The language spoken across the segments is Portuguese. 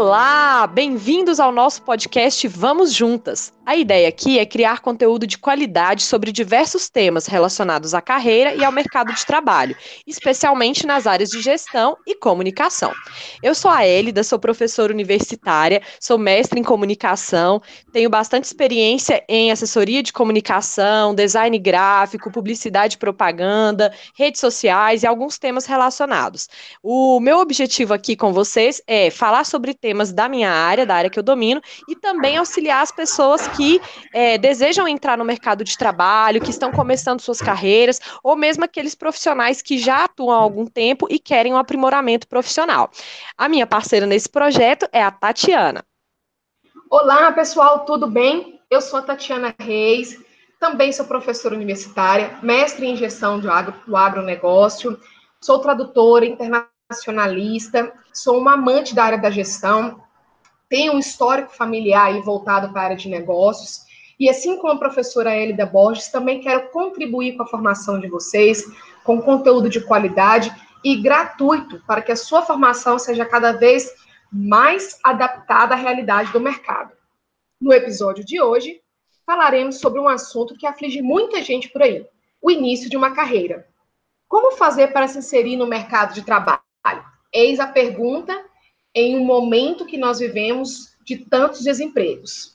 Olá, bem-vindos ao nosso podcast Vamos Juntas. A ideia aqui é criar conteúdo de qualidade sobre diversos temas relacionados à carreira e ao mercado de trabalho, especialmente nas áreas de gestão e comunicação. Eu sou a Elida, sou professora universitária, sou mestre em comunicação, tenho bastante experiência em assessoria de comunicação, design gráfico, publicidade e propaganda, redes sociais e alguns temas relacionados. O meu objetivo aqui com vocês é falar sobre temas da minha área, da área que eu domino, e também auxiliar as pessoas é, desejam entrar no mercado de trabalho, que estão começando suas carreiras, ou mesmo aqueles profissionais que já atuam há algum tempo e querem um aprimoramento profissional. A minha parceira nesse projeto é a Tatiana. Olá, pessoal, tudo bem? Eu sou a Tatiana Reis, também sou professora universitária, mestre em gestão do, agro, do agronegócio, sou tradutora internacionalista, sou uma amante da área da gestão, tenho um histórico familiar voltado para a área de negócios. E assim como a professora Elida Borges, também quero contribuir com a formação de vocês, com conteúdo de qualidade e gratuito, para que a sua formação seja cada vez mais adaptada à realidade do mercado. No episódio de hoje, falaremos sobre um assunto que aflige muita gente por aí: o início de uma carreira. Como fazer para se inserir no mercado de trabalho? Eis a pergunta em um momento que nós vivemos de tantos desempregos?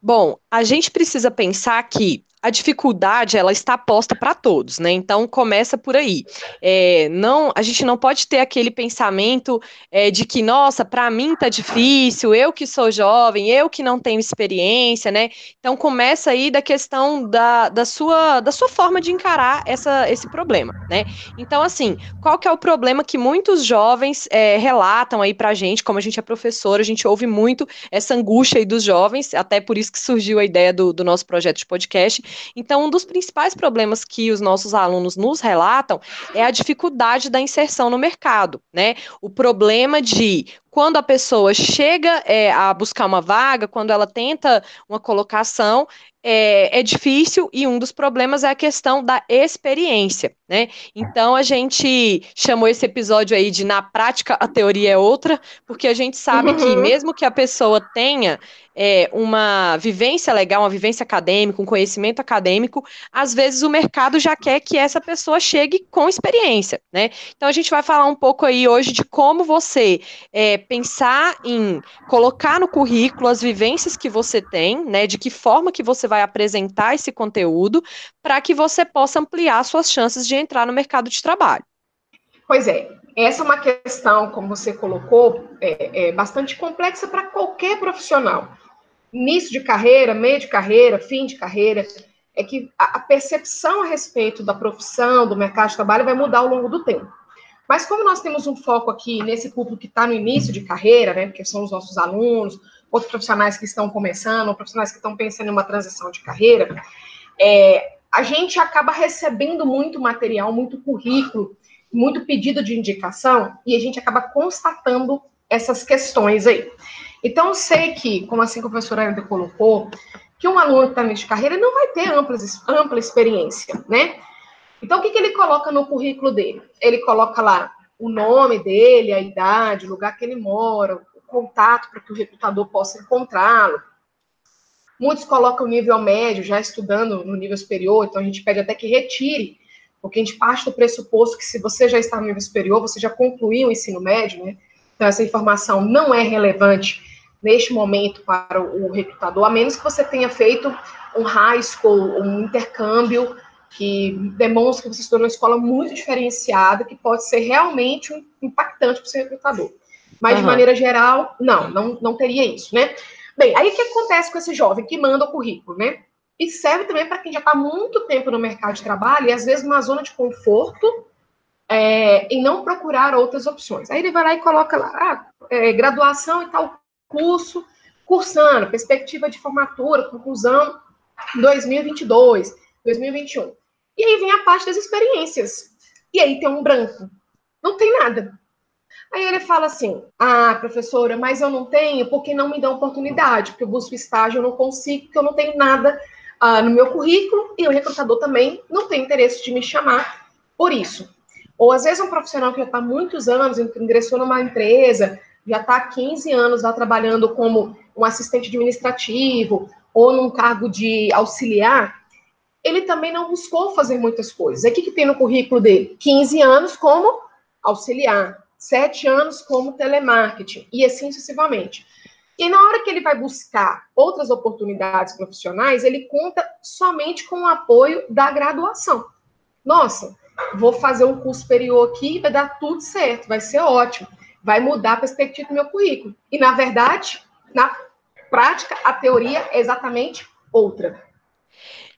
Bom, a gente precisa pensar que a dificuldade ela está posta para todos, né? Então começa por aí. É, não, a gente não pode ter aquele pensamento é, de que nossa, para mim tá difícil, eu que sou jovem, eu que não tenho experiência, né? Então começa aí da questão da, da sua da sua forma de encarar essa, esse problema, né? Então assim, qual que é o problema que muitos jovens é, relatam aí para gente? Como a gente é professor, a gente ouve muito essa angústia aí dos jovens, até por isso que surgiu a ideia do, do nosso projeto de podcast então, um dos principais problemas que os nossos alunos nos relatam é a dificuldade da inserção no mercado, né? O problema de quando a pessoa chega é, a buscar uma vaga, quando ela tenta uma colocação, é, é, difícil e um dos problemas é a questão da experiência, né? Então a gente chamou esse episódio aí de na prática a teoria é outra, porque a gente sabe uhum. que mesmo que a pessoa tenha é, uma vivência legal, uma vivência acadêmica, um conhecimento acadêmico, às vezes o mercado já quer que essa pessoa chegue com experiência, né? Então a gente vai falar um pouco aí hoje de como você é, pensar em colocar no currículo as vivências que você tem, né? De que forma que você vai apresentar esse conteúdo para que você possa ampliar suas chances de entrar no mercado de trabalho. Pois é, essa é uma questão, como você colocou, é, é bastante complexa para qualquer profissional. Início de carreira, meio de carreira, fim de carreira, é que a percepção a respeito da profissão, do mercado de trabalho vai mudar ao longo do tempo. Mas como nós temos um foco aqui nesse público que está no início de carreira, né, porque são os nossos alunos, outros profissionais que estão começando, profissionais que estão pensando em uma transição de carreira, é, a gente acaba recebendo muito material, muito currículo, muito pedido de indicação, e a gente acaba constatando essas questões aí. Então, eu sei que, como assim que a professora ainda colocou, que um aluno que está no início de carreira não vai ter ampla, ampla experiência, né? Então, o que, que ele coloca no currículo dele? Ele coloca lá o nome dele, a idade, o lugar que ele mora, o contato para que o recrutador possa encontrá-lo. Muitos colocam o nível médio, já estudando no nível superior, então a gente pede até que retire, porque a gente parte do pressuposto que se você já está no nível superior, você já concluiu o ensino médio, né? Então essa informação não é relevante neste momento para o recrutador, a menos que você tenha feito um high school, um intercâmbio que demonstra que você estudou numa escola muito diferenciada, que pode ser realmente impactante para o seu recrutador. Mas, uhum. de maneira geral, não, não, não teria isso, né? Bem, aí o que acontece com esse jovem que manda o currículo, né? E serve também para quem já está muito tempo no mercado de trabalho e, às vezes, numa zona de conforto é, em não procurar outras opções. Aí ele vai lá e coloca lá, ah, é, graduação e tal curso, cursando, perspectiva de formatura, conclusão 2022, 2021. E aí vem a parte das experiências. E aí tem um branco. Não tem nada. Aí ele fala assim: Ah, professora, mas eu não tenho porque não me dão oportunidade, porque eu busco estágio, eu não consigo, porque eu não tenho nada ah, no meu currículo e o recrutador também não tem interesse de me chamar por isso. Ou às vezes um profissional que já está muitos anos, ingressou numa empresa, já está há 15 anos lá trabalhando como um assistente administrativo ou num cargo de auxiliar, ele também não buscou fazer muitas coisas. O que, que tem no currículo dele? 15 anos como auxiliar, 7 anos como telemarketing, e assim sucessivamente. E na hora que ele vai buscar outras oportunidades profissionais, ele conta somente com o apoio da graduação. Nossa, vou fazer um curso superior aqui, vai dar tudo certo, vai ser ótimo, vai mudar a perspectiva do meu currículo. E na verdade, na prática, a teoria é exatamente outra.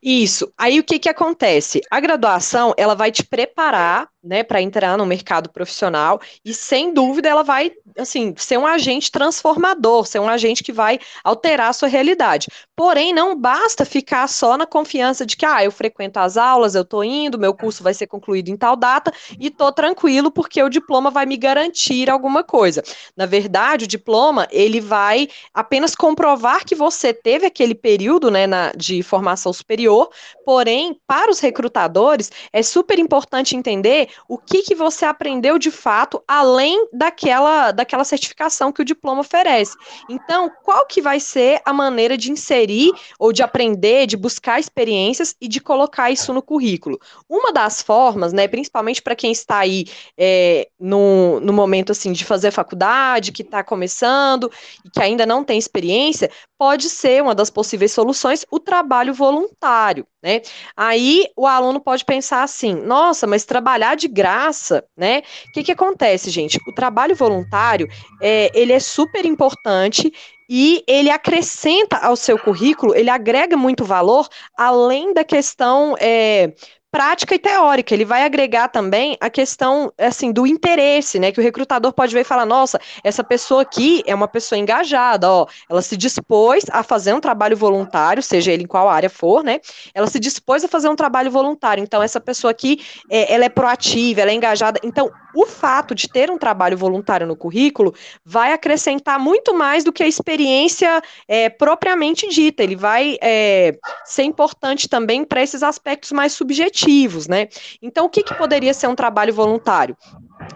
Isso. Aí o que que acontece? A graduação, ela vai te preparar né, para entrar no mercado profissional e sem dúvida ela vai, assim, ser um agente transformador, ser um agente que vai alterar a sua realidade. Porém, não basta ficar só na confiança de que, ah, eu frequento as aulas, eu estou indo, meu curso vai ser concluído em tal data e estou tranquilo porque o diploma vai me garantir alguma coisa. Na verdade, o diploma, ele vai apenas comprovar que você teve aquele período, né, na, de formação superior, porém, para os recrutadores, é super importante entender o que, que você aprendeu de fato, além daquela, daquela certificação que o diploma oferece. Então, qual que vai ser a maneira de inserir ou de aprender, de buscar experiências e de colocar isso no currículo? Uma das formas, né, principalmente para quem está aí é, no, no momento assim de fazer faculdade, que está começando e que ainda não tem experiência, pode ser uma das possíveis soluções o trabalho voluntário. Né? Aí o aluno pode pensar assim: nossa, mas trabalhar de graça, né? O que, que acontece, gente? O trabalho voluntário é, ele é super importante e ele acrescenta ao seu currículo, ele agrega muito valor, além da questão é, prática e teórica. Ele vai agregar também a questão assim do interesse, né? Que o recrutador pode ver e falar: nossa, essa pessoa aqui é uma pessoa engajada, ó, ela se dispôs a fazer um trabalho voluntário, seja ele em qual área for, né? Ela se dispôs a fazer um trabalho voluntário. Então, essa pessoa aqui, é, ela é proativa, ela é engajada. Então, o fato de ter um trabalho voluntário no currículo vai acrescentar muito mais do que a experiência é, propriamente dita. Ele vai é, ser importante também para esses aspectos mais subjetivos, né? Então, o que, que poderia ser um trabalho voluntário?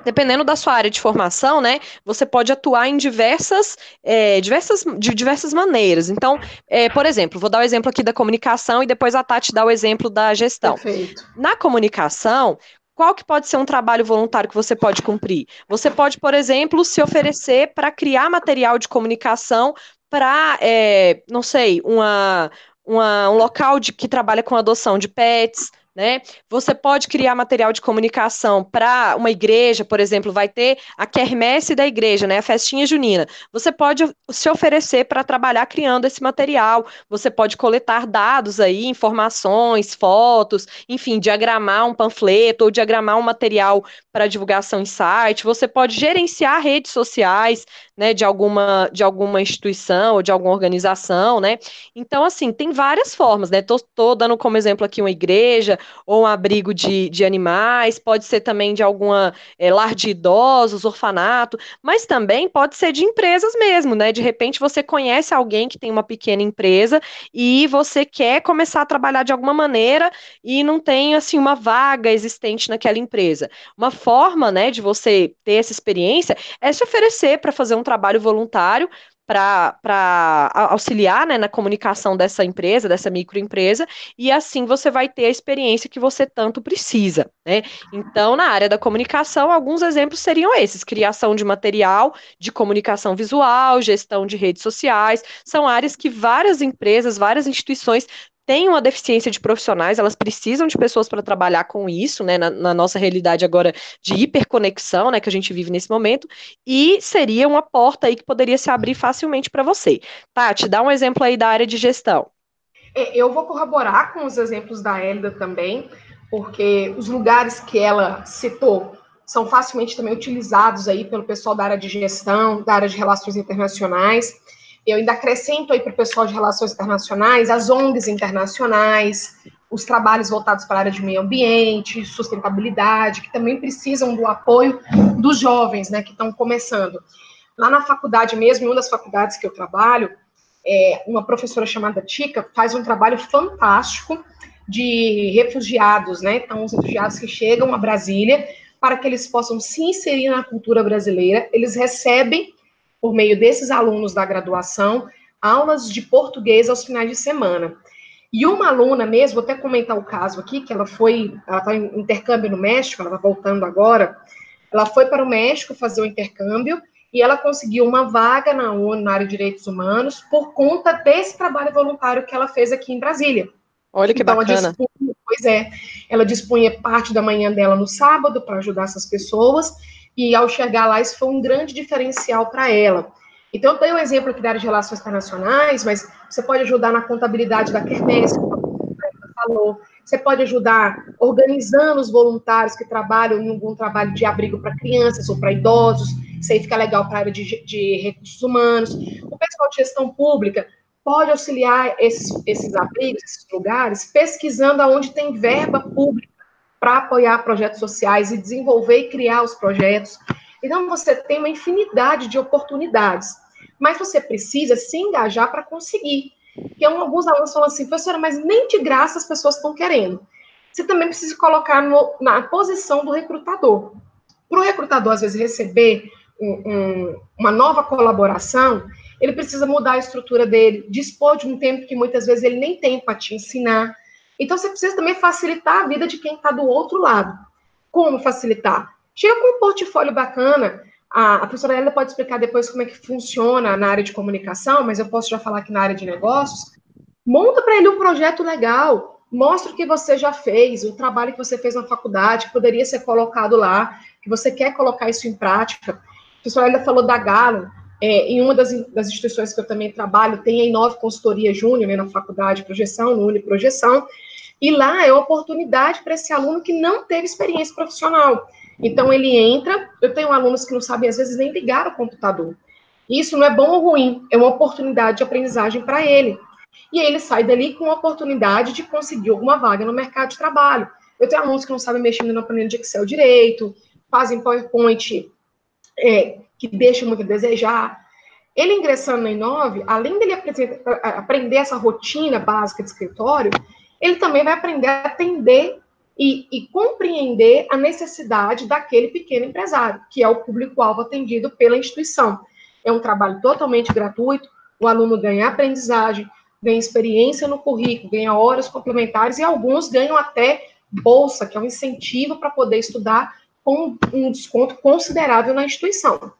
dependendo da sua área de formação, né, você pode atuar em diversas, é, diversas, de diversas maneiras. Então, é, por exemplo, vou dar o exemplo aqui da comunicação e depois a Tati dá o exemplo da gestão. Perfeito. Na comunicação, qual que pode ser um trabalho voluntário que você pode cumprir? Você pode, por exemplo, se oferecer para criar material de comunicação para, é, não sei, uma, uma, um local de, que trabalha com adoção de pets, né? Você pode criar material de comunicação para uma igreja, por exemplo, vai ter a quermesse da igreja, né? A festinha junina. Você pode se oferecer para trabalhar criando esse material. Você pode coletar dados aí, informações, fotos, enfim, diagramar um panfleto ou diagramar um material para divulgação em site. Você pode gerenciar redes sociais, né, de alguma de alguma instituição ou de alguma organização, né? Então, assim, tem várias formas, né? Tô, tô dando como exemplo aqui uma igreja, ou um abrigo de, de animais, pode ser também de alguma é, lar de idosos, orfanato, mas também pode ser de empresas mesmo, né? De repente você conhece alguém que tem uma pequena empresa e você quer começar a trabalhar de alguma maneira e não tem assim uma vaga existente naquela empresa. Uma forma, né, de você ter essa experiência é se oferecer para fazer um trabalho voluntário para auxiliar né, na comunicação dessa empresa, dessa microempresa, e assim você vai ter a experiência que você tanto precisa. Né? Então, na área da comunicação, alguns exemplos seriam esses: criação de material de comunicação visual, gestão de redes sociais, são áreas que várias empresas, várias instituições têm uma deficiência de profissionais, elas precisam de pessoas para trabalhar com isso, né, na, na, nossa realidade agora de hiperconexão, né, que a gente vive nesse momento, e seria uma porta aí que poderia se abrir facilmente para você. Tati, dá um exemplo aí da área de gestão. É, eu vou corroborar com os exemplos da Elida também, porque os lugares que ela citou são facilmente também utilizados aí pelo pessoal da área de gestão, da área de relações internacionais. Eu ainda acrescento aí para o pessoal de relações internacionais as ONGs internacionais, os trabalhos voltados para a área de meio ambiente, sustentabilidade, que também precisam do apoio dos jovens, né, que estão começando. Lá na faculdade mesmo, em uma das faculdades que eu trabalho, é, uma professora chamada Tica faz um trabalho fantástico de refugiados, né? Então, os refugiados que chegam a Brasília, para que eles possam se inserir na cultura brasileira, eles recebem por meio desses alunos da graduação, aulas de português aos finais de semana. E uma aluna mesmo, vou até comentar o caso aqui, que ela foi, ela está em intercâmbio no México, ela está voltando agora, ela foi para o México fazer o intercâmbio e ela conseguiu uma vaga na ONU, na área de direitos humanos, por conta desse trabalho voluntário que ela fez aqui em Brasília. Olha que então, bacana. Dispunha, pois é, ela dispunha parte da manhã dela no sábado para ajudar essas pessoas, e ao chegar lá, isso foi um grande diferencial para ela. Então, eu um exemplo aqui da área de relações internacionais, mas você pode ajudar na contabilidade da quermesse, falou. Você pode ajudar organizando os voluntários que trabalham em algum trabalho de abrigo para crianças ou para idosos. Isso aí fica legal para a área de, de, recursos humanos. O pessoal de gestão pública pode auxiliar esses, esses abrigos, esses lugares, pesquisando aonde tem verba pública para apoiar projetos sociais e desenvolver e criar os projetos. Então, você tem uma infinidade de oportunidades, mas você precisa se engajar para conseguir. Porque alguns alunos falam assim, professora, mas nem de graça as pessoas estão querendo. Você também precisa colocar no, na posição do recrutador. Para o recrutador, às vezes, receber um, um, uma nova colaboração, ele precisa mudar a estrutura dele, dispor de um tempo que muitas vezes ele nem tem para te ensinar. Então, você precisa também facilitar a vida de quem está do outro lado. Como facilitar? Chega com um portfólio bacana. A, a professora Helena pode explicar depois como é que funciona na área de comunicação, mas eu posso já falar aqui na área de negócios. Monta para ele um projeto legal, mostra o que você já fez, o trabalho que você fez na faculdade, que poderia ser colocado lá, que você quer colocar isso em prática. A professora Helena falou da Galo, é, em uma das, das, instituições que eu também trabalho, tem a Inove Consultoria Júnior, né, na faculdade de projeção, no Uniprojeção, e lá é oportunidade para esse aluno que não teve experiência profissional. Então, ele entra, eu tenho alunos que não sabem, às vezes, nem ligar o computador. Isso não é bom ou ruim, é uma oportunidade de aprendizagem para ele. E aí ele sai dali com a oportunidade de conseguir alguma vaga no mercado de trabalho. Eu tenho alunos que não sabem mexer na planilha de Excel direito, fazem PowerPoint é, que deixa muito a desejar. Ele ingressando na Inove, além dele aprender essa rotina básica de escritório, ele também vai aprender a atender e, e, compreender a necessidade daquele pequeno empresário, que é o público-alvo atendido pela instituição. É um trabalho totalmente gratuito, o aluno ganha aprendizagem, ganha experiência no currículo, ganha horas complementares e alguns ganham até bolsa, que é um incentivo para poder estudar com um desconto considerável na instituição.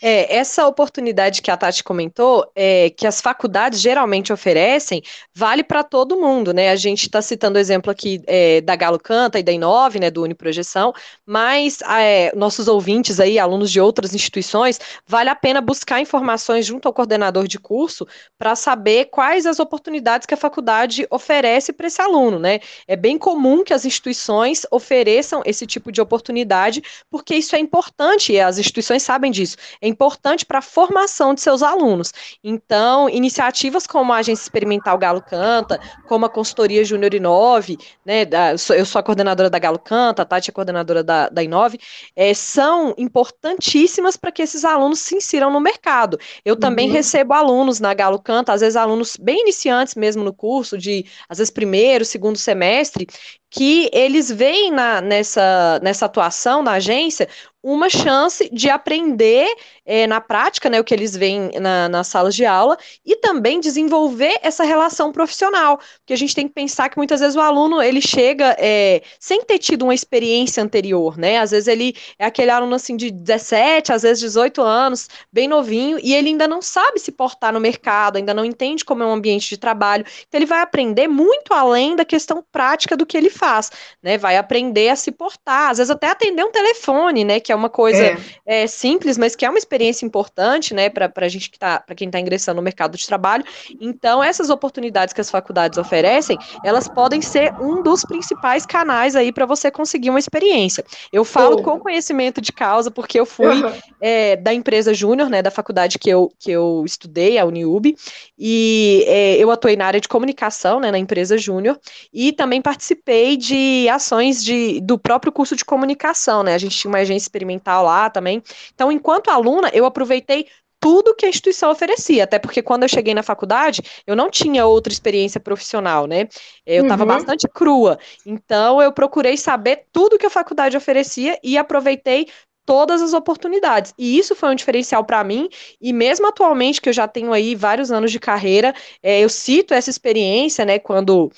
É, essa oportunidade que a Tati comentou, é, que as faculdades geralmente oferecem, vale para todo mundo, né? A gente está citando o exemplo aqui é, da Galo Canta e da Inove, né, do Uniprojeção, mas é, nossos ouvintes aí, alunos de outras instituições, vale a pena buscar informações junto ao coordenador de curso para saber quais as oportunidades que a faculdade oferece para esse aluno, né? É bem comum que as instituições ofereçam esse tipo de oportunidade, porque isso é importante e as instituições sabem disso é importante para a formação de seus alunos. Então, iniciativas como a Agência Experimental Galo Canta, como a Consultoria Júnior Inove, né, da, eu, sou, eu, sou, a coordenadora da Galo Canta, a Tati é a coordenadora da, da Inove, é, são importantíssimas para que esses alunos se insiram no mercado. Eu também uhum. recebo alunos na Galo Canta, às vezes alunos bem iniciantes mesmo no curso, de às vezes primeiro, segundo semestre, que eles veem na, nessa, nessa atuação na agência uma chance de aprender é, na prática, né, o que eles veem na, nas salas de aula, e também desenvolver essa relação profissional, porque a gente tem que pensar que muitas vezes o aluno, ele chega é, sem ter tido uma experiência anterior, né, às vezes ele é aquele aluno, assim, de 17, às vezes 18 anos, bem novinho, e ele ainda não sabe se portar no mercado, ainda não entende como é um ambiente de trabalho, então ele vai aprender muito além da questão prática do que ele faz, né? Vai aprender a se portar, às vezes até atender um telefone, né? Que é uma coisa é. É, simples, mas que é uma experiência importante, né? Para a gente que tá, para quem está ingressando no mercado de trabalho. Então, essas oportunidades que as faculdades oferecem, elas podem ser um dos principais canais aí para você conseguir uma experiência. Eu falo oh. com conhecimento de causa, porque eu fui uhum. é, da empresa Júnior, né? Da faculdade que eu, que eu estudei, a Uniub, e é, eu atuei na área de comunicação, né? Na empresa Júnior, e também participei participei de ações de, do próprio curso de comunicação, né? A gente tinha uma agência experimental lá também. Então, enquanto aluna, eu aproveitei tudo que a instituição oferecia, até porque quando eu cheguei na faculdade, eu não tinha outra experiência profissional, né? Eu estava uhum. bastante crua. Então, eu procurei saber tudo que a faculdade oferecia e aproveitei todas as oportunidades. E isso foi um diferencial para mim, e mesmo atualmente, que eu já tenho aí vários anos de carreira, é, eu cito essa experiência, né, quando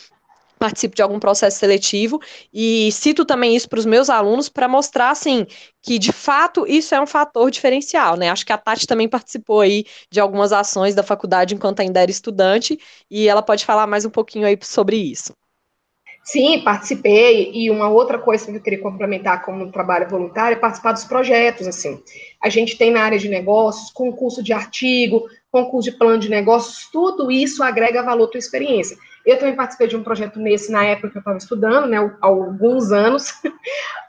participo de algum processo seletivo e cito também isso para os meus alunos para mostrar assim que de fato isso é um fator diferencial, né? Acho que a Tati também participou aí de algumas ações da faculdade enquanto ainda era estudante e ela pode falar mais um pouquinho aí sobre isso. Sim, participei. E uma outra coisa que eu queria complementar como trabalho voluntário é participar dos projetos, assim. A gente tem na área de negócios, concurso de artigo, concurso de plano de negócios, tudo isso agrega valor à tua experiência. Eu também participei de um projeto nesse na época que eu estava estudando, né, há alguns anos.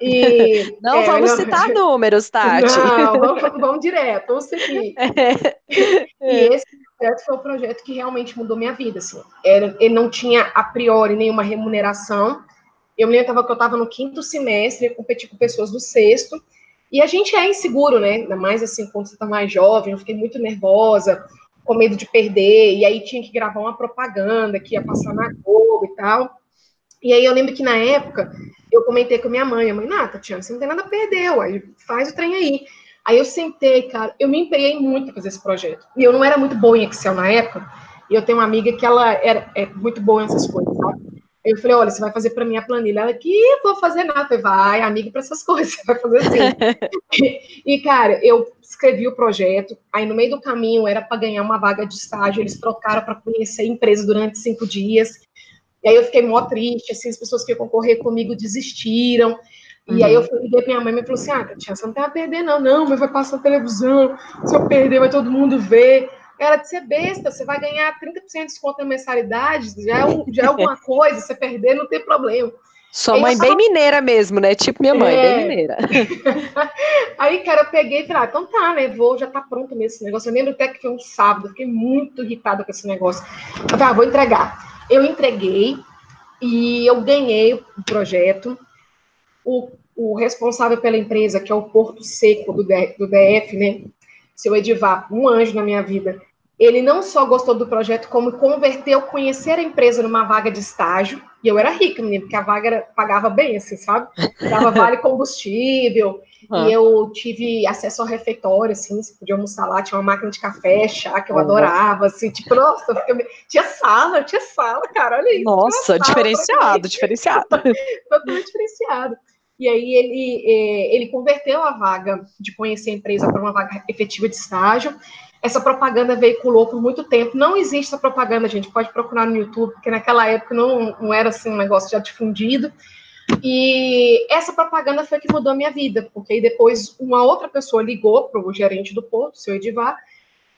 E, não é, vamos não, citar números, Tati. Não, vamos, vamos direto, vamos seguir. É. E esse projeto foi o projeto que realmente mudou minha vida, assim. Era, ele não tinha, a priori, nenhuma remuneração. Eu me lembro que eu estava no quinto semestre, eu competi com pessoas do sexto, e a gente é inseguro, né? Ainda mais assim, quando você está mais jovem, eu fiquei muito nervosa, com medo de perder, e aí tinha que gravar uma propaganda que ia passar na Globo e tal. E aí eu lembro que na época eu comentei com minha mãe, a mãe, Nata, Tatiana, você não tem nada a perder, faz o trem aí. Aí eu sentei, cara, eu me empenhei muito para fazer esse projeto. E eu não era muito boa em Excel na época, e eu tenho uma amiga que ela era, é muito boa nessas coisas, sabe? Eu falei, olha, você vai fazer para mim a planilha. Ela, que vou fazer nada. Eu falei, vai, amiga, para essas coisas, você vai fazer assim. e, cara, eu escrevi o projeto, aí no meio do caminho era para ganhar uma vaga de estágio, eles trocaram para conhecer a empresa durante cinco dias. E aí eu fiquei mó triste, assim, as pessoas que iam concorrer comigo desistiram. E uhum. aí eu liguei pra minha mãe e me falou assim: ah, Tatiana, você não tem a perder, não, não, mas vai passar na televisão, se eu perder, vai todo mundo ver. Ela disse: é besta, você vai ganhar 30% de desconto na mensalidade, já é, um, já é alguma coisa, você perder, não tem problema. Sua mãe bem mineira mesmo, né? Tipo minha mãe, é... bem mineira. Aí, cara, eu peguei e falei, ah, então tá, né? Vou, já tá pronto mesmo esse negócio. Eu lembro até que foi um sábado, fiquei muito irritada com esse negócio. Eu falei, ah, vou entregar. Eu entreguei e eu ganhei o projeto. O, o responsável pela empresa, que é o Porto Seco do, do DF, né? Seu Edivar, um anjo na minha vida. Ele não só gostou do projeto, como converteu conhecer a empresa numa vaga de estágio e eu era rica, menina, porque a vaga era, pagava bem, assim, sabe? Dava vale combustível. Uhum. E eu tive acesso ao refeitório, assim, você podia almoçar lá, tinha uma máquina de café, chá, que eu uhum. adorava, assim, tipo, nossa, tinha sala, tinha sala, cara, olha isso. Nossa, diferenciado, diferenciado. Totalmente diferenciado. E aí ele, é, ele converteu a vaga de conhecer a empresa para uma vaga efetiva de estágio. Essa propaganda veiculou por muito tempo. Não existe essa propaganda, gente. Pode procurar no YouTube, porque naquela época não, não era assim um negócio já difundido. E essa propaganda foi que mudou a minha vida, porque aí depois uma outra pessoa ligou para o gerente do Porto, o seu Edivar,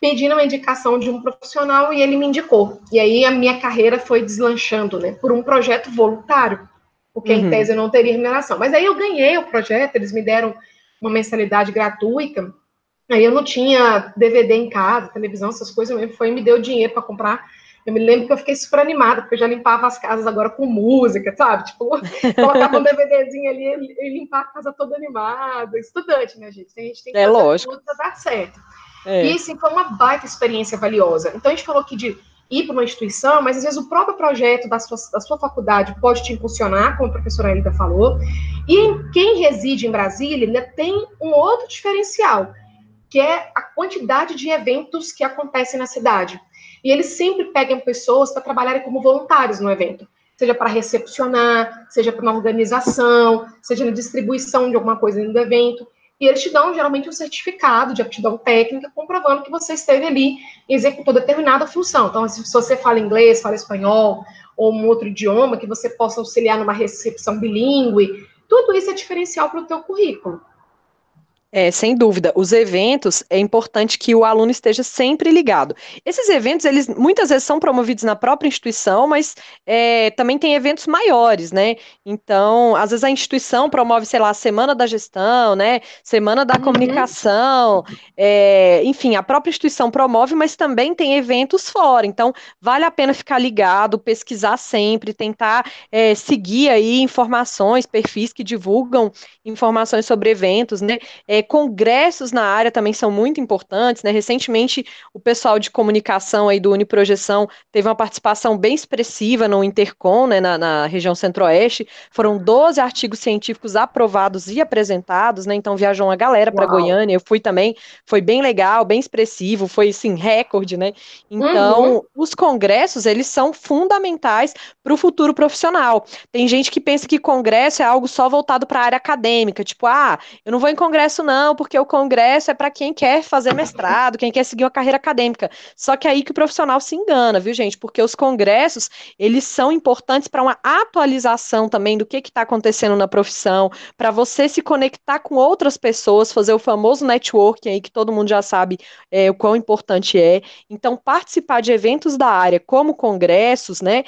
pedindo uma indicação de um profissional e ele me indicou. E aí a minha carreira foi deslanchando, né, por um projeto voluntário, porque uhum. em tese eu não teria remuneração. Mas aí eu ganhei o projeto, eles me deram uma mensalidade gratuita Aí eu não tinha DVD em casa, televisão, essas coisas mesmo. Foi e me deu dinheiro para comprar. Eu me lembro que eu fiquei super animada, porque eu já limpava as casas agora com música, sabe? Tipo, colocava um DVDzinho ali e limpar a casa toda animada. Estudante, né, gente? A gente tem que é fazer lógico. tudo para dar certo. É. E, assim, foi uma baita experiência valiosa. Então, a gente falou aqui de ir para uma instituição, mas às vezes o próprio projeto da sua, da sua faculdade pode te impulsionar, como a professora Elida falou. E quem reside em Brasília ainda tem um outro diferencial, que é a quantidade de eventos que acontecem na cidade. E eles sempre pegam pessoas para trabalharem como voluntários no evento, seja para recepcionar, seja para uma organização, seja na distribuição de alguma coisa no evento. E eles te dão geralmente um certificado de aptidão técnica comprovando que você esteve ali e executou determinada função. Então, se você fala inglês, fala espanhol ou um outro idioma, que você possa auxiliar numa recepção bilíngue, tudo isso é diferencial para o teu currículo. É, sem dúvida. Os eventos, é importante que o aluno esteja sempre ligado. Esses eventos, eles muitas vezes são promovidos na própria instituição, mas é, também tem eventos maiores, né? Então, às vezes a instituição promove, sei lá, a Semana da Gestão, né? Semana da uhum. Comunicação, é, enfim, a própria instituição promove, mas também tem eventos fora. Então, vale a pena ficar ligado, pesquisar sempre, tentar é, seguir aí informações, perfis que divulgam informações sobre eventos, né? Congressos na área também são muito importantes, né? Recentemente, o pessoal de comunicação aí do Uniprojeção teve uma participação bem expressiva no Intercom, né, na, na região centro-oeste. Foram 12 artigos científicos aprovados e apresentados, né? Então viajou uma galera para Goiânia. Eu fui também, foi bem legal, bem expressivo, foi assim, recorde, né? Então, uhum. os congressos, eles são fundamentais para o futuro profissional. Tem gente que pensa que congresso é algo só voltado para a área acadêmica, tipo, ah, eu não vou em congresso não, porque o congresso é para quem quer fazer mestrado, quem quer seguir uma carreira acadêmica. Só que é aí que o profissional se engana, viu, gente? Porque os congressos, eles são importantes para uma atualização também do que está acontecendo na profissão, para você se conectar com outras pessoas, fazer o famoso networking aí que todo mundo já sabe é, o quão importante é. Então, participar de eventos da área, como congressos, né,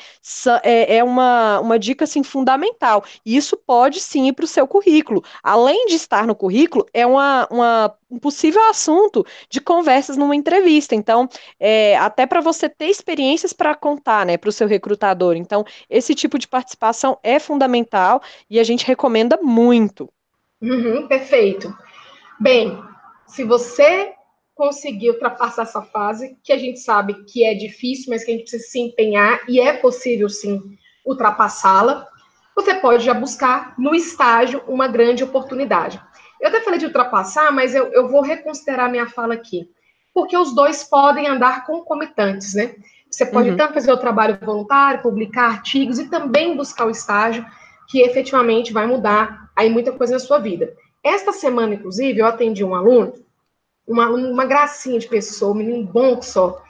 é, é uma, uma dica assim fundamental. E isso pode sim ir para o seu currículo. Além de estar no currículo, é uma, uma um possível assunto de conversas numa entrevista. Então, é, até para você ter experiências para contar, né, para o seu recrutador. Então, esse tipo de participação é fundamental e a gente recomenda muito. Uhum, perfeito. Bem, se você conseguir ultrapassar essa fase, que a gente sabe que é difícil, mas que a gente precisa se empenhar e é possível sim ultrapassá-la, você pode já buscar no estágio uma grande oportunidade. Eu até falei de ultrapassar, mas eu, eu vou reconsiderar minha fala aqui. Porque os dois podem andar concomitantes, né? Você pode uhum. tanto fazer o trabalho voluntário, publicar artigos e também buscar o estágio, que efetivamente vai mudar aí muita coisa na sua vida. Esta semana, inclusive, eu atendi um aluno, uma, uma gracinha de pessoa, um menino bom que só.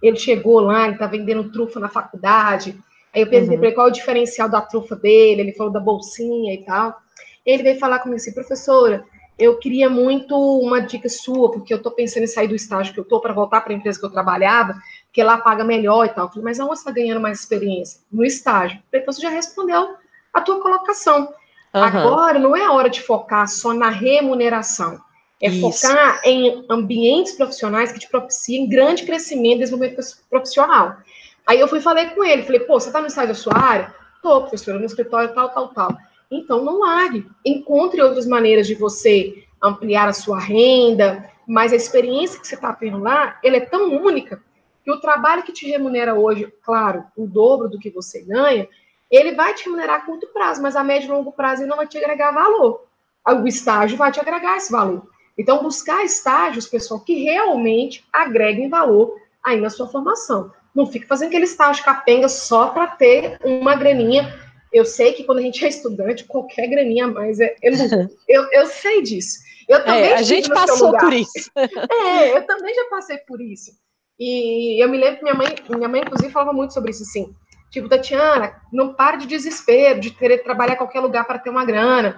Ele chegou lá, ele tá vendendo trufa na faculdade. Aí eu perguntei uhum. para ele qual é o diferencial da trufa dele, ele falou da bolsinha e tal. Ele veio falar comigo assim, professora, eu queria muito uma dica sua, porque eu estou pensando em sair do estágio que eu estou para voltar para a empresa que eu trabalhava, porque lá paga melhor e tal. Eu falei, mas aonde você está ganhando mais experiência? No estágio. Então você já respondeu a tua colocação. Uhum. Agora não é a hora de focar só na remuneração. É Isso. focar em ambientes profissionais que te propiciem grande crescimento e desenvolvimento profissional. Aí eu fui falei com ele, falei, pô, você está no estágio da sua área? Tô, professora, no escritório, tal, tal, tal. Então, não largue. Encontre outras maneiras de você ampliar a sua renda, mas a experiência que você está tendo lá, ela é tão única que o trabalho que te remunera hoje, claro, o dobro do que você ganha, ele vai te remunerar a curto prazo, mas a médio e longo prazo ele não vai te agregar valor. O estágio vai te agregar esse valor. Então, buscar estágios, pessoal, que realmente agreguem valor aí na sua formação. Não fique fazendo aquele estágio capenga só para ter uma graninha. Eu sei que quando a gente é estudante, qualquer graninha a mais é, é eu, eu sei disso. Eu também é, a gente passou por isso. É, eu também já passei por isso. E eu me lembro que minha mãe, minha mãe, inclusive, falava muito sobre isso, assim. Tipo, Tatiana, não pare de desespero, de querer trabalhar em qualquer lugar para ter uma grana.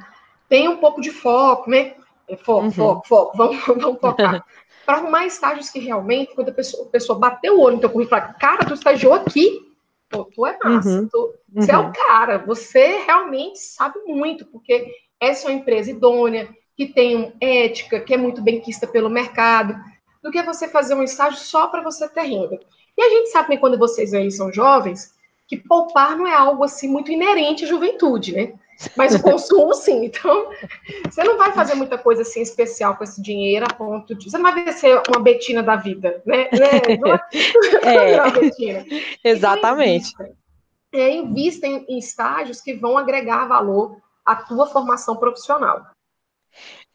Tenha um pouco de foco, né? É, foco, uhum. foco, foco, vamos, vamos focar. para arrumar estágios que realmente, quando a pessoa, a pessoa bateu o olho no teu currículo e fala, cara, tu estagiou aqui, pô, tu é massa, uhum. tu, você é o uhum. cara, você realmente sabe muito, porque essa é uma empresa idônea, que tem ética, que é muito bem quista pelo mercado, do que você fazer um estágio só para você ter renda. E a gente sabe quando vocês aí são jovens, que poupar não é algo assim muito inerente à juventude, né? Mas o consumo, sim. Então, você não vai fazer muita coisa assim especial com esse dinheiro a ponto de. Você não vai ser uma Betina da vida, né? É, é, exatamente. Então, invista, é, invista em, em estágios que vão agregar valor à tua formação profissional.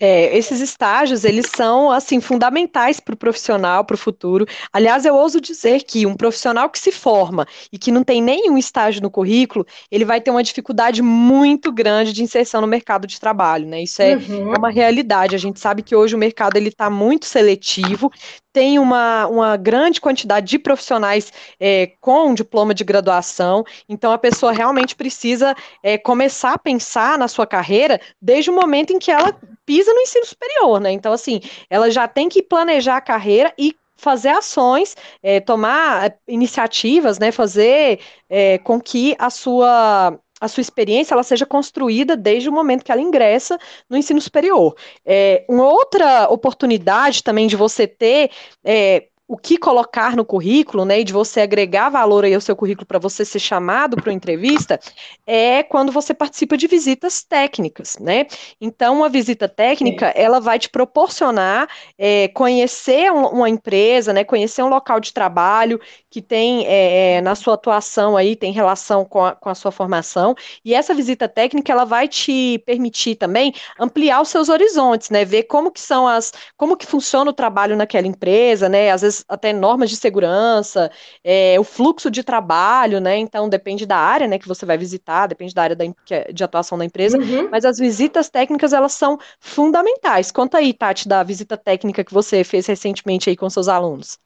É, esses estágios, eles são, assim, fundamentais para o profissional, para o futuro. Aliás, eu ouso dizer que um profissional que se forma e que não tem nenhum estágio no currículo, ele vai ter uma dificuldade muito grande de inserção no mercado de trabalho, né? Isso é, uhum. uma realidade. A gente sabe que hoje o mercado, ele está muito seletivo, tem uma, uma grande quantidade de profissionais é, com diploma de graduação, então a pessoa realmente precisa é, começar a pensar na sua carreira desde o momento em que ela pisa no ensino superior, né? Então, assim, ela já tem que planejar a carreira e fazer ações, é, tomar é, iniciativas, né? Fazer é, com que a sua a sua experiência ela seja construída desde o momento que ela ingressa no ensino superior. É, uma outra oportunidade também de você ter é, o que colocar no currículo, né, e de você agregar valor aí ao seu currículo para você ser chamado para uma entrevista, é quando você participa de visitas técnicas, né? Então, uma visita técnica, ela vai te proporcionar é, conhecer uma empresa, né, conhecer um local de trabalho que tem é, é, na sua atuação aí, tem relação com a, com a sua formação, e essa visita técnica, ela vai te permitir também ampliar os seus horizontes, né, ver como que são as, como que funciona o trabalho naquela empresa, né, às vezes até normas de segurança, é, o fluxo de trabalho, né, então depende da área, né, que você vai visitar, depende da área da, é de atuação da empresa, uhum. mas as visitas técnicas, elas são fundamentais. Conta aí, Tati, da visita técnica que você fez recentemente aí com seus alunos.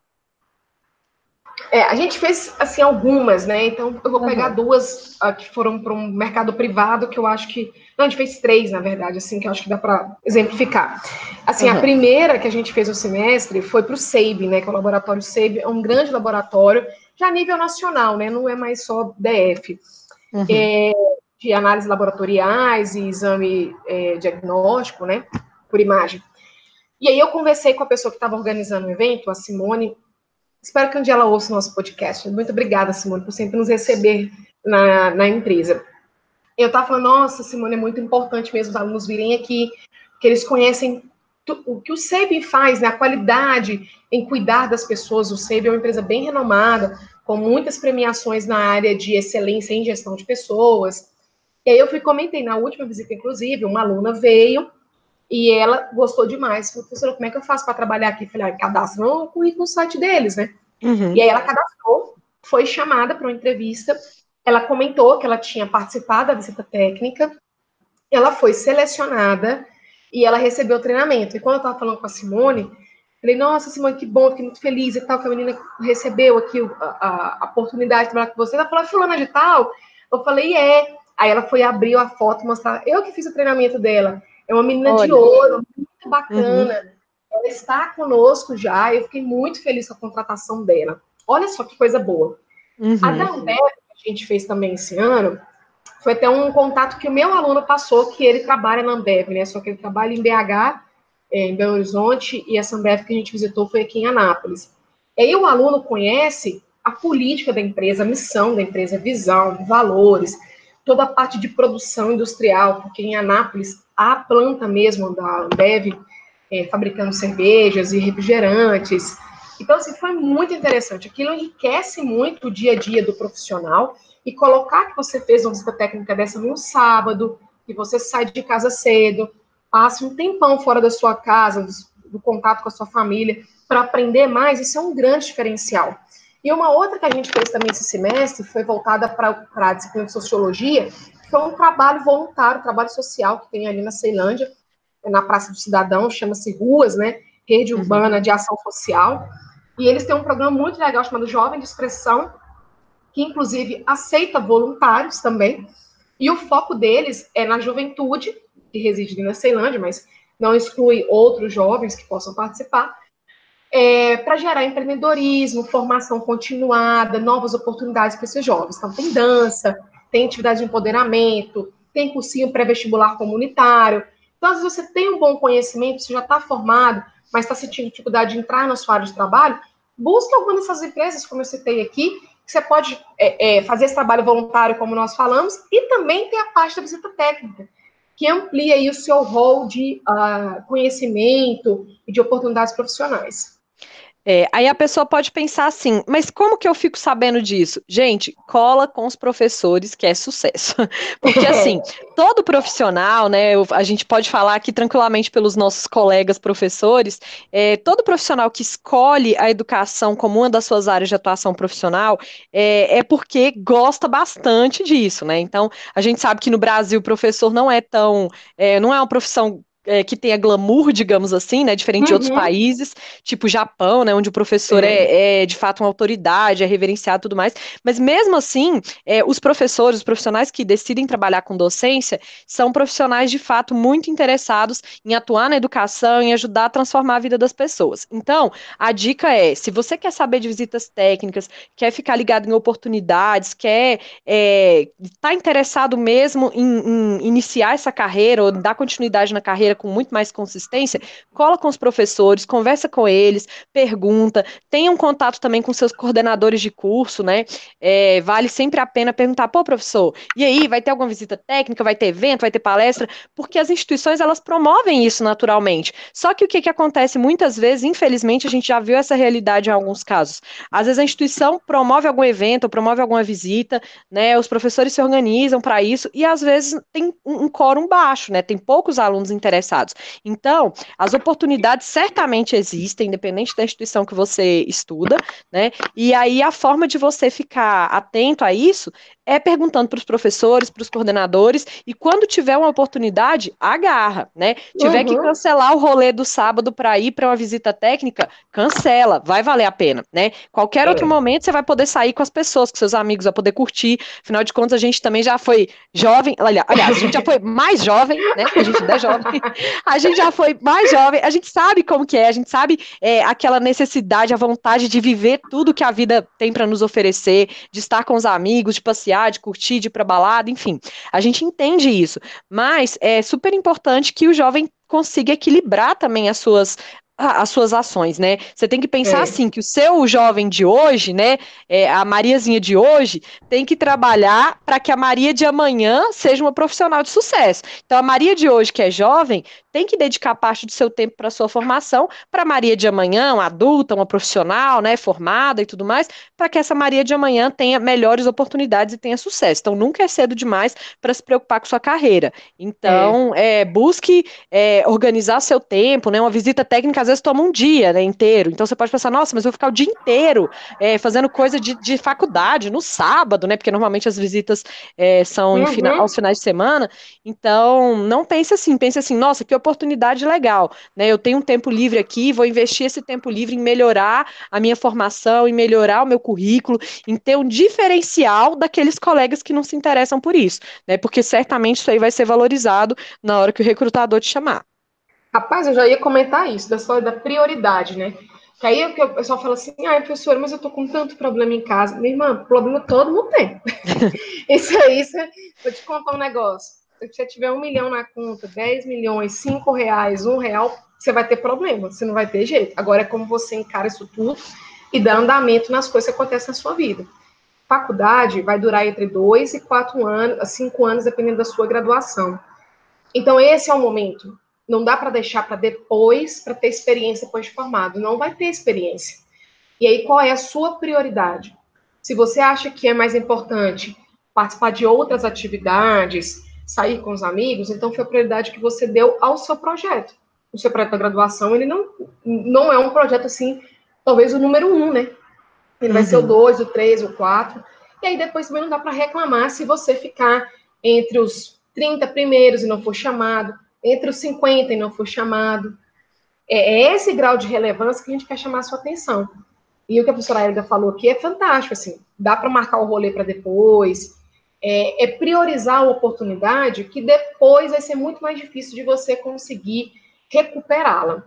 É, a gente fez assim algumas, né? Então eu vou pegar uhum. duas uh, que foram para um mercado privado que eu acho que não, a gente fez três na verdade, assim que eu acho que dá para exemplificar. Assim, uhum. a primeira que a gente fez no semestre foi para o SEIB, né? Que é o laboratório SEIB, é um grande laboratório já a nível nacional, né? Não é mais só DF. Uhum. É, de análise laboratoriais e exame é, diagnóstico, né? Por imagem. E aí eu conversei com a pessoa que estava organizando o evento, a Simone, Espero que um dia ela ouça o nosso podcast. Muito obrigada, Simone, por sempre nos receber na, na empresa. Eu estava falando, nossa, Simone, é muito importante mesmo os alunos virem aqui, que eles conhecem o que o SEIB faz, né, a qualidade em cuidar das pessoas. O SEIB é uma empresa bem renomada, com muitas premiações na área de excelência em gestão de pessoas. E aí eu fui comentei na última visita, inclusive, uma aluna veio e ela gostou demais. Falei, professora, como é que eu faço para trabalhar aqui? Falei, ah, cadastra no currículo no site deles, né? Uhum. E aí ela cadastrou, foi chamada para uma entrevista. Ela comentou que ela tinha participado da visita técnica. Ela foi selecionada e ela recebeu o treinamento. E quando eu estava falando com a Simone, falei, nossa, Simone, que bom, fiquei muito feliz e tal, que a menina recebeu aqui a, a oportunidade de trabalhar com você. Ela falou, fulana de tal? Eu falei, é. Aí ela foi abrir a foto mostrar, eu que fiz o treinamento dela. É uma menina Olha. de ouro, muito bacana. Uhum. Ela está conosco já. Eu fiquei muito feliz com a contratação dela. Olha só que coisa boa. Uhum. A da Ambev, que a gente fez também esse ano, foi até um contato que o meu aluno passou, que ele trabalha na Ambev, né? Só que ele trabalha em BH, é, em Belo Horizonte, e essa Ambev que a gente visitou foi aqui em Anápolis. E aí o aluno conhece a política da empresa, a missão da empresa, a visão, valores, toda a parte de produção industrial, porque em Anápolis a planta mesmo da Ambev é, fabricando cervejas e refrigerantes. Então, assim, foi muito interessante. Aquilo enriquece muito o dia a dia do profissional e colocar que você fez uma visita técnica dessa num sábado, que você sai de casa cedo, passe um tempão fora da sua casa, do, do contato com a sua família, para aprender mais, isso é um grande diferencial. E uma outra que a gente fez também esse semestre foi voltada para a disciplina de sociologia, que foi um trabalho voluntário, trabalho social que tem ali na Ceilândia, na Praça do Cidadão, chama-se Ruas, né? Rede uhum. Urbana de Ação Social. E eles têm um programa muito legal chamado Jovem de Expressão, que inclusive aceita voluntários também. E o foco deles é na juventude, que reside na Ceilândia, mas não exclui outros jovens que possam participar, é, para gerar empreendedorismo, formação continuada, novas oportunidades para esses jovens. Então, tem dança, tem atividade de empoderamento, tem cursinho pré-vestibular comunitário. Então, às vezes, você tem um bom conhecimento, você já está formado, mas está sentindo dificuldade de entrar na sua área de trabalho, busque alguma dessas empresas, como eu citei aqui, que você pode é, é, fazer esse trabalho voluntário, como nós falamos, e também tem a parte da visita técnica, que amplia aí o seu rol de uh, conhecimento e de oportunidades profissionais. É, aí a pessoa pode pensar assim, mas como que eu fico sabendo disso? Gente, cola com os professores, que é sucesso. Porque assim, todo profissional, né? A gente pode falar aqui tranquilamente pelos nossos colegas professores, é, todo profissional que escolhe a educação como uma das suas áreas de atuação profissional é, é porque gosta bastante disso, né? Então, a gente sabe que no Brasil o professor não é tão, é, não é uma profissão é, que tenha glamour, digamos assim, né? Diferente uhum. de outros uhum. países, tipo Japão, né? Onde o professor é, é, de fato uma autoridade, é reverenciado e tudo mais. Mas mesmo assim, é, os professores, os profissionais que decidem trabalhar com docência, são profissionais de fato muito interessados em atuar na educação, em ajudar a transformar a vida das pessoas. Então, a dica é: se você quer saber de visitas técnicas, quer ficar ligado em oportunidades, quer estar é, tá interessado mesmo em, em iniciar essa carreira ou dar continuidade na carreira com muito mais consistência, cola com os professores, conversa com eles, pergunta, tenha um contato também com seus coordenadores de curso, né? É, vale sempre a pena perguntar, pô, professor, e aí, vai ter alguma visita técnica, vai ter evento, vai ter palestra? Porque as instituições, elas promovem isso naturalmente. Só que o que, que acontece muitas vezes, infelizmente, a gente já viu essa realidade em alguns casos. Às vezes a instituição promove algum evento, promove alguma visita, né? Os professores se organizam para isso e às vezes tem um, um quórum baixo, né? Tem poucos alunos interessados. Então, as oportunidades certamente existem, independente da instituição que você estuda, né? E aí a forma de você ficar atento a isso é perguntando para os professores, para os coordenadores, e quando tiver uma oportunidade, agarra, né? Tiver uhum. que cancelar o rolê do sábado para ir para uma visita técnica, cancela, vai valer a pena, né? Qualquer é. outro momento você vai poder sair com as pessoas, com seus amigos, vai poder curtir. Afinal de contas, a gente também já foi jovem, aliás, a gente já foi mais jovem, né? A gente ainda é jovem. A gente já foi mais jovem, a gente sabe como que é, a gente sabe é, aquela necessidade, a vontade de viver tudo que a vida tem para nos oferecer, de estar com os amigos, de passear de curtir, de ir para balada, enfim. A gente entende isso, mas é super importante que o jovem consiga equilibrar também as suas as suas ações, né? Você tem que pensar é. assim, que o seu jovem de hoje, né, é, a Mariazinha de hoje, tem que trabalhar para que a Maria de amanhã seja uma profissional de sucesso. Então, a Maria de hoje, que é jovem, tem que dedicar parte do seu tempo para sua formação, para a Maria de amanhã, uma adulta, uma profissional, né, formada e tudo mais, para que essa Maria de amanhã tenha melhores oportunidades e tenha sucesso. Então, nunca é cedo demais para se preocupar com sua carreira. Então, é. É, busque é, organizar seu tempo, né, uma visita técnica às vezes toma um dia né, inteiro. Então, você pode pensar, nossa, mas eu vou ficar o dia inteiro é, fazendo coisa de, de faculdade no sábado, né, porque normalmente as visitas é, são uhum. fina, aos finais de semana. Então, não pense assim, pense assim, nossa, que oportunidade legal, né? Eu tenho um tempo livre aqui, vou investir esse tempo livre em melhorar a minha formação, em melhorar o meu currículo, em ter um diferencial daqueles colegas que não se interessam por isso, né? Porque certamente isso aí vai ser valorizado na hora que o recrutador te chamar. Rapaz, eu já ia comentar isso, da história da prioridade, né? Que aí o pessoal fala assim, ah, professora, mas eu tô com tanto problema em casa. Minha irmã, problema todo mundo tem. isso aí, isso, vou te contar um negócio se você tiver um milhão na conta, 10 milhões, 5 reais, um real, você vai ter problema, você não vai ter jeito. Agora é como você encara isso tudo e dá andamento nas coisas que acontecem na sua vida. Faculdade vai durar entre dois e quatro anos, cinco anos, dependendo da sua graduação. Então, esse é o momento. Não dá para deixar para depois, para ter experiência depois de formado. Não vai ter experiência. E aí, qual é a sua prioridade? Se você acha que é mais importante participar de outras atividades, sair com os amigos, então foi a prioridade que você deu ao seu projeto. O seu projeto da graduação, ele não, não é um projeto assim, talvez o número um, né? Ele uhum. vai ser o uhum. dois, o três, o quatro. E aí depois também não dá para reclamar se você ficar entre os 30 primeiros e não for chamado, entre os 50 e não for chamado. É, é esse grau de relevância que a gente quer chamar a sua atenção. E o que a professora Elga falou aqui é fantástico, assim, dá para marcar o rolê para depois, é, é priorizar a oportunidade que depois vai ser muito mais difícil de você conseguir recuperá-la.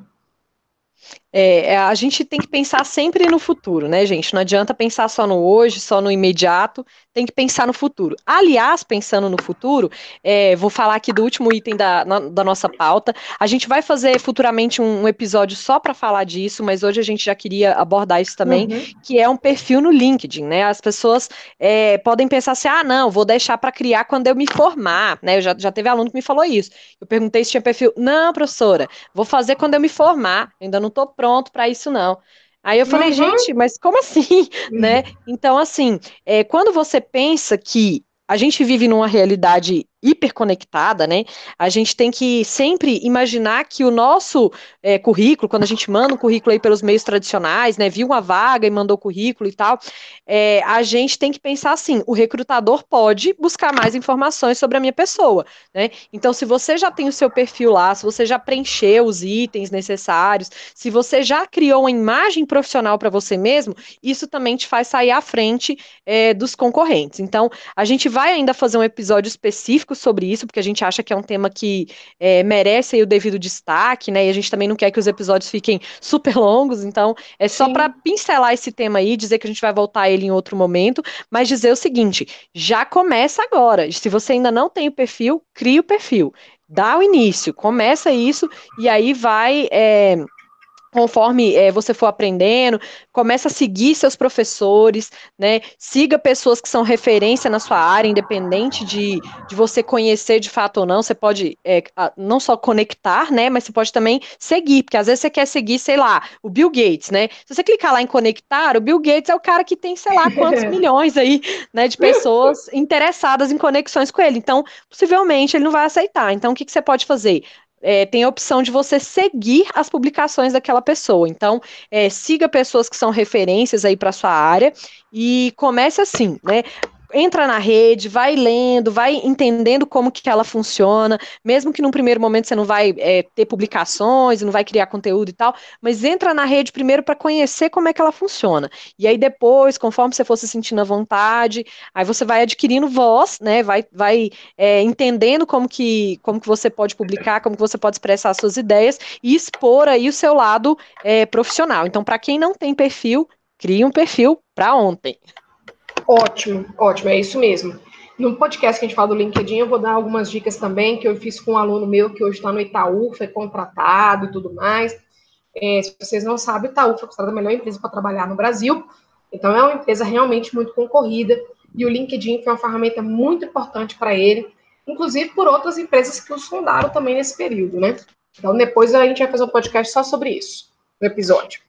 É, é, a gente tem que pensar sempre no futuro, né, gente? Não adianta pensar só no hoje, só no imediato, tem que pensar no futuro. Aliás, pensando no futuro, é, vou falar aqui do último item da, na, da nossa pauta. A gente vai fazer futuramente um, um episódio só para falar disso, mas hoje a gente já queria abordar isso também, uhum. que é um perfil no LinkedIn, né? As pessoas é, podem pensar assim: ah, não, vou deixar para criar quando eu me formar, né? Eu já, já teve aluno que me falou isso. Eu perguntei se tinha perfil. Não, professora, vou fazer quando eu me formar, ainda não estou pronto para isso, não. Aí eu falei, uhum. gente, mas como assim, né? Então, assim, é, quando você pensa que a gente vive numa realidade hiperconectada, né? A gente tem que sempre imaginar que o nosso é, currículo, quando a gente manda um currículo aí pelos meios tradicionais, né? Viu uma vaga e mandou currículo e tal, é, a gente tem que pensar assim: o recrutador pode buscar mais informações sobre a minha pessoa, né? Então, se você já tem o seu perfil lá, se você já preencheu os itens necessários, se você já criou uma imagem profissional para você mesmo, isso também te faz sair à frente é, dos concorrentes. Então, a gente vai ainda fazer um episódio específico sobre isso, porque a gente acha que é um tema que é, merece o devido destaque, né? E a gente também não quer que os episódios fiquem super longos, então é só para pincelar esse tema aí, dizer que a gente vai voltar a ele em outro momento, mas dizer o seguinte: já começa agora. Se você ainda não tem o perfil, crie o perfil dá o início, começa isso e aí vai. É, conforme é, você for aprendendo, começa a seguir seus professores, né? Siga pessoas que são referência na sua área, independente de, de você conhecer de fato ou não. Você pode é, não só conectar, né? Mas você pode também seguir, porque às vezes você quer seguir, sei lá, o Bill Gates, né? Se você clicar lá em conectar, o Bill Gates é o cara que tem, sei lá, quantos milhões aí, né, de pessoas interessadas em conexões com ele. Então, possivelmente ele não vai aceitar. Então, o que, que você pode fazer? É, tem a opção de você seguir as publicações daquela pessoa. Então, é, siga pessoas que são referências aí para sua área e comece assim, né? Entra na rede, vai lendo, vai entendendo como que ela funciona, mesmo que num primeiro momento você não vai é, ter publicações, não vai criar conteúdo e tal, mas entra na rede primeiro para conhecer como é que ela funciona. E aí depois, conforme você for se sentindo à vontade, aí você vai adquirindo voz, né? Vai, vai é, entendendo como que, como que você pode publicar, como que você pode expressar suas ideias e expor aí o seu lado é, profissional. Então, para quem não tem perfil, crie um perfil para ontem. Ótimo, ótimo, é isso mesmo. No podcast que a gente fala do LinkedIn, eu vou dar algumas dicas também que eu fiz com um aluno meu que hoje está no Itaú, foi contratado e tudo mais. É, se vocês não sabem, o Itaú foi considerada a melhor empresa para trabalhar no Brasil. Então, é uma empresa realmente muito concorrida e o LinkedIn foi uma ferramenta muito importante para ele, inclusive por outras empresas que os fundaram também nesse período, né? Então, depois a gente vai fazer um podcast só sobre isso, no episódio.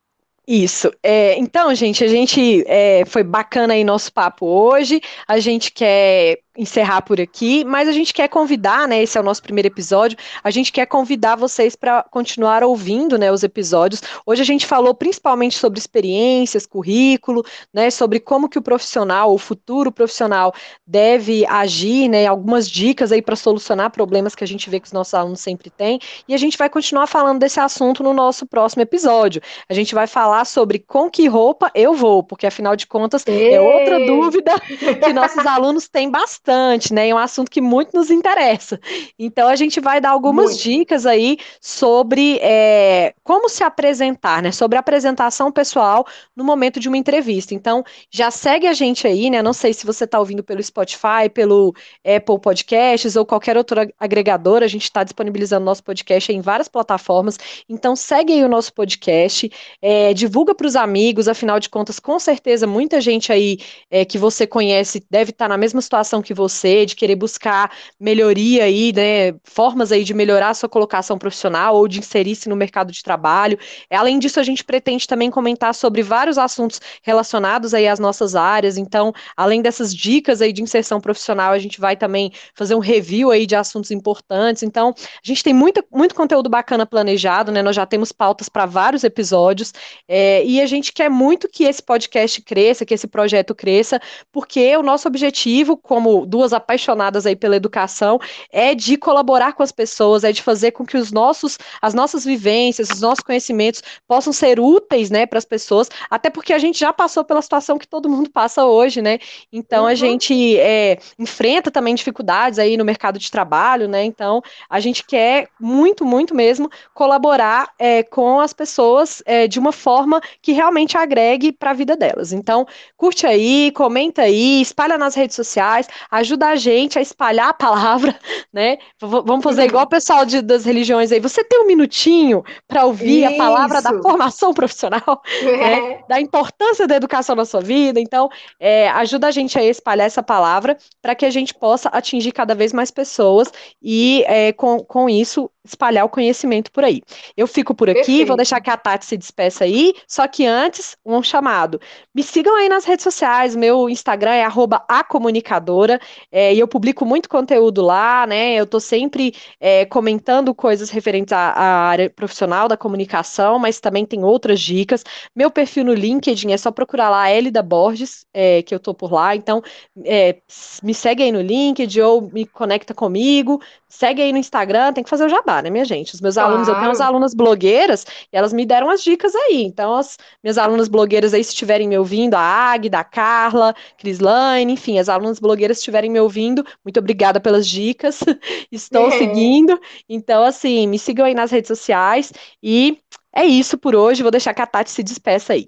Isso. É, então, gente, a gente é, foi bacana aí nosso papo hoje. A gente quer encerrar por aqui, mas a gente quer convidar, né? Esse é o nosso primeiro episódio. A gente quer convidar vocês para continuar ouvindo, né, os episódios. Hoje a gente falou principalmente sobre experiências, currículo, né, sobre como que o profissional, o futuro profissional deve agir, né, algumas dicas aí para solucionar problemas que a gente vê que os nossos alunos sempre têm. E a gente vai continuar falando desse assunto no nosso próximo episódio. A gente vai falar sobre com que roupa eu vou, porque afinal de contas Ei. é outra dúvida que nossos alunos têm bastante bastante, né? É um assunto que muito nos interessa. Então a gente vai dar algumas muito. dicas aí sobre é, como se apresentar, né? Sobre a apresentação pessoal no momento de uma entrevista. Então já segue a gente aí, né? Não sei se você está ouvindo pelo Spotify, pelo Apple Podcasts ou qualquer outro agregador. A gente está disponibilizando nosso podcast em várias plataformas. Então segue aí o nosso podcast, é, divulga para os amigos. Afinal de contas, com certeza muita gente aí é, que você conhece deve estar tá na mesma situação que você, de querer buscar melhoria aí, né, formas aí de melhorar a sua colocação profissional ou de inserir-se no mercado de trabalho. Além disso, a gente pretende também comentar sobre vários assuntos relacionados aí às nossas áreas. Então, além dessas dicas aí de inserção profissional, a gente vai também fazer um review aí de assuntos importantes. Então, a gente tem muito, muito conteúdo bacana planejado, né? Nós já temos pautas para vários episódios é, e a gente quer muito que esse podcast cresça, que esse projeto cresça, porque o nosso objetivo, como duas apaixonadas aí pela educação, é de colaborar com as pessoas, é de fazer com que os nossos, as nossas vivências, os nossos conhecimentos possam ser úteis, né, para as pessoas, até porque a gente já passou pela situação que todo mundo passa hoje, né? Então uhum. a gente é, enfrenta também dificuldades aí no mercado de trabalho, né? Então a gente quer muito, muito mesmo colaborar é, com as pessoas é, de uma forma que realmente agregue para a vida delas. Então curte aí, comenta aí, espalha nas redes sociais ajuda a gente a espalhar a palavra, né? V vamos fazer igual o pessoal de, das religiões aí. Você tem um minutinho para ouvir Isso. a palavra da formação profissional, é. né? da importância da educação na sua vida. Então, é, ajuda a gente a espalhar essa palavra para que a gente possa atingir cada vez mais pessoas e, é, com, com isso, espalhar o conhecimento por aí. Eu fico por aqui, Perfeito. vou deixar que a Tati se despeça aí, só que antes, um chamado. Me sigam aí nas redes sociais, meu Instagram é acomunicadora, é, e eu publico muito conteúdo lá, né, eu tô sempre é, comentando coisas referentes à, à, área profissional da comunicação, mas também tem outras dicas. Meu perfil no LinkedIn é só procurar lá Elida Borges, é, que eu tô por lá, então é, me segue aí no LinkedIn ou me conecta comigo, segue aí no Instagram, tem que fazer o jabá, né, minha gente? Os meus claro. alunos, eu tenho umas alunas blogueiras e elas me deram as dicas aí. Então, as minhas alunas blogueiras aí, se estiverem me ouvindo, a Agda, a Carla, Crislaine, enfim, as alunas blogueiras se estiverem me ouvindo, muito obrigada pelas dicas. Estou é. seguindo. Então, assim, me sigam aí nas redes sociais e é isso por hoje. Vou deixar que a Tati se despeça aí.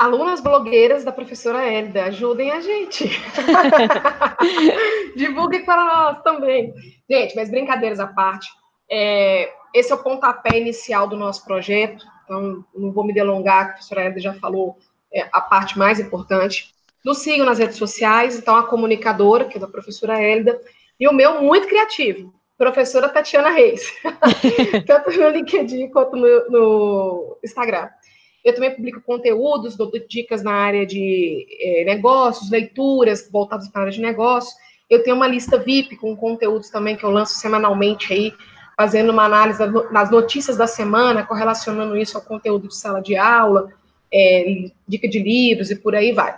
Alunas blogueiras da professora Hélida, ajudem a gente. Divulguem para nós também. Gente, mas brincadeiras à parte, é, esse é o pontapé inicial do nosso projeto, então não vou me delongar, a professora Hélida já falou é, a parte mais importante. Nos sigam nas redes sociais, então a comunicadora, que é da professora Hélida, e o meu muito criativo, professora Tatiana Reis, tanto no LinkedIn quanto no, no Instagram. Eu também publico conteúdos, dou dicas na área de é, negócios, leituras voltadas para a área de negócios. Eu tenho uma lista VIP com conteúdos também que eu lanço semanalmente aí, fazendo uma análise das notícias da semana, correlacionando isso ao conteúdo de sala de aula, é, dica de livros e por aí vai.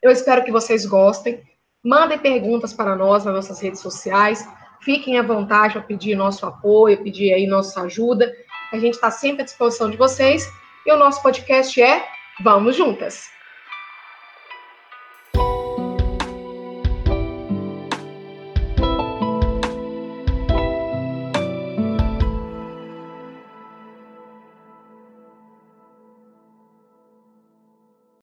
Eu espero que vocês gostem. Mandem perguntas para nós nas nossas redes sociais. Fiquem à vontade para pedir nosso apoio, pedir aí nossa ajuda. A gente está sempre à disposição de vocês. E o nosso podcast é Vamos Juntas!